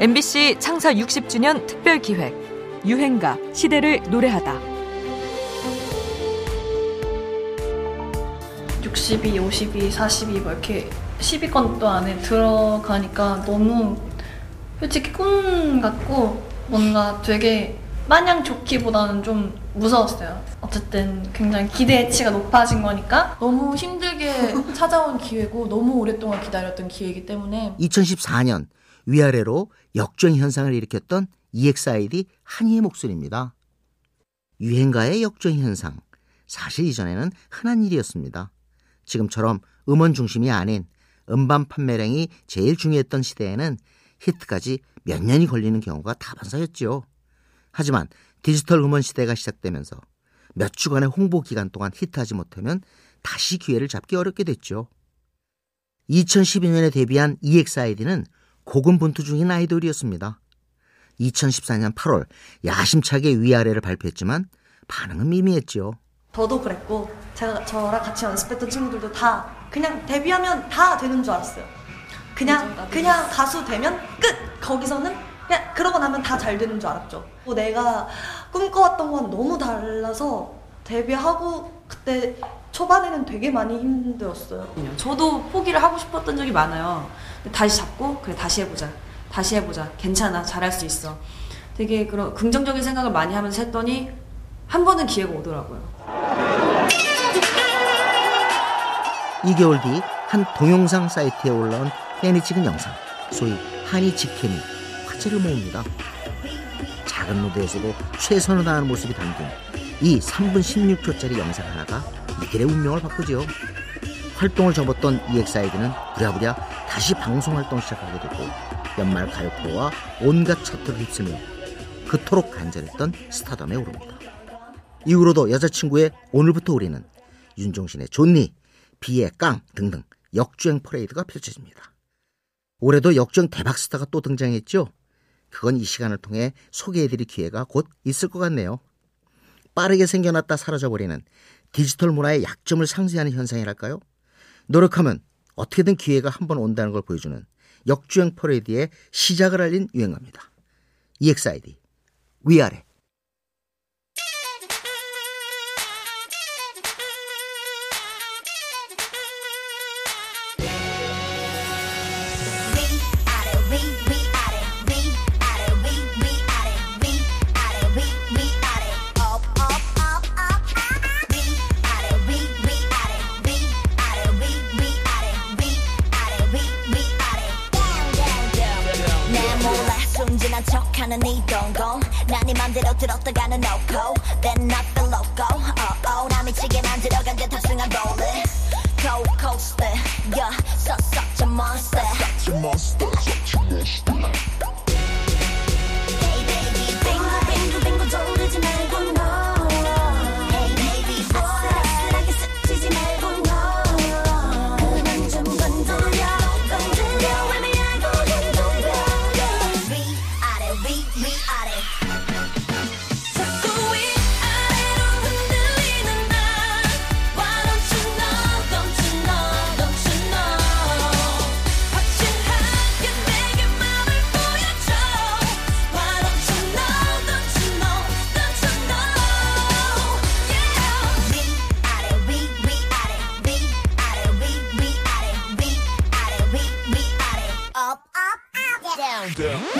MBC 창사 60주년 특별 기획 유행가 시대를 노래하다. 62, 52, 42 뭐 이렇게 10위권 또 안에 들어가니까 너무 솔직히 꿈 같고 뭔가 되게 마냥 좋기보다는 좀 무서웠어요. 어쨌든 굉장히 기대치가 높아진 거니까 너무 힘들게 찾아온 기회고 너무 오랫동안 기다렸던 기회이기 때문에 2014년 위아래로 역주행 현상을 일으켰던 EXID 한이의 목소리입니다. 유행가의 역주행 현상. 사실 이전에는 흔한 일이었습니다. 지금처럼 음원 중심이 아닌 음반 판매량이 제일 중요했던 시대에는 히트까지 몇 년이 걸리는 경우가 다반사였지요. 하지만 디지털 음원 시대가 시작되면서 몇 주간의 홍보 기간 동안 히트하지 못하면 다시 기회를 잡기 어렵게 됐죠. 2012년에 데뷔한 EXID는 고군분투 중인 아이돌이었습니다. 2014년 8월 야심차게 위아래를 발표했지만 반응은 미미했죠. 저도 그랬고 제가 저랑 같이 연습했던 친구들도 다 그냥 데뷔하면 다 되는 줄 알았어요. 그냥 그냥 가수 되면 끝. 거기서는 그냥 그러고 나면 다 잘 되는 줄 알았죠. 뭐 내가 꿈꿔왔던 건 너무 달라서 데뷔하고 그때 초반에는 되게 많이 힘들었어요. 저도 포기를 하고 싶었던 적이 많아요. 근데 다시 잡고 그래 다시 해보자. 다시 해보자. 괜찮아. 잘할 수 있어. 되게 그런 긍정적인 생각을 많이 하면서 했더니 한 번은 기회가 오더라고요. 2개월 뒤 한 동영상 사이트에 올라온 팬이 찍은 영상, 소위 한이 직캠이 화제를 모읍니다. 작은 무대에서도 최선을 다하는 모습이 담긴 이 3분 16초짜리 영상 하나가 이들의 운명을 바꾸지요. 활동을 접었던 EXID는 부랴부랴 다시 방송 활동을 시작하게 되고 연말 가요 프로와 온갖 차트를 휩쓰며 그토록 간절했던 스타덤에 오릅니다. 이후로도 여자친구의 오늘부터 우리는 윤종신의 존니, 비의 깡 등등 역주행 퍼레이드가 펼쳐집니다. 올해도 역주행 대박 스타가 또 등장했죠? 그건 이 시간을 통해 소개해드릴 기회가 곧 있을 것 같네요. 빠르게 생겨났다 사라져버리는 디지털 문화의 약점을 상쇄하는 현상이랄까요? 노력하면 어떻게든 기회가 한 번 온다는 걸 보여주는 역주행 퍼레이드의 시작을 알린 유행가입니다. EXID 위아래 순진한 척하는 이 동공 난네 맘대로 들었다가는 no go Then not the loco oh oh 나 미치게 만들어간 듯 탑승한 rolling Cold coaster yeah so such a monster Such a monster Countdown.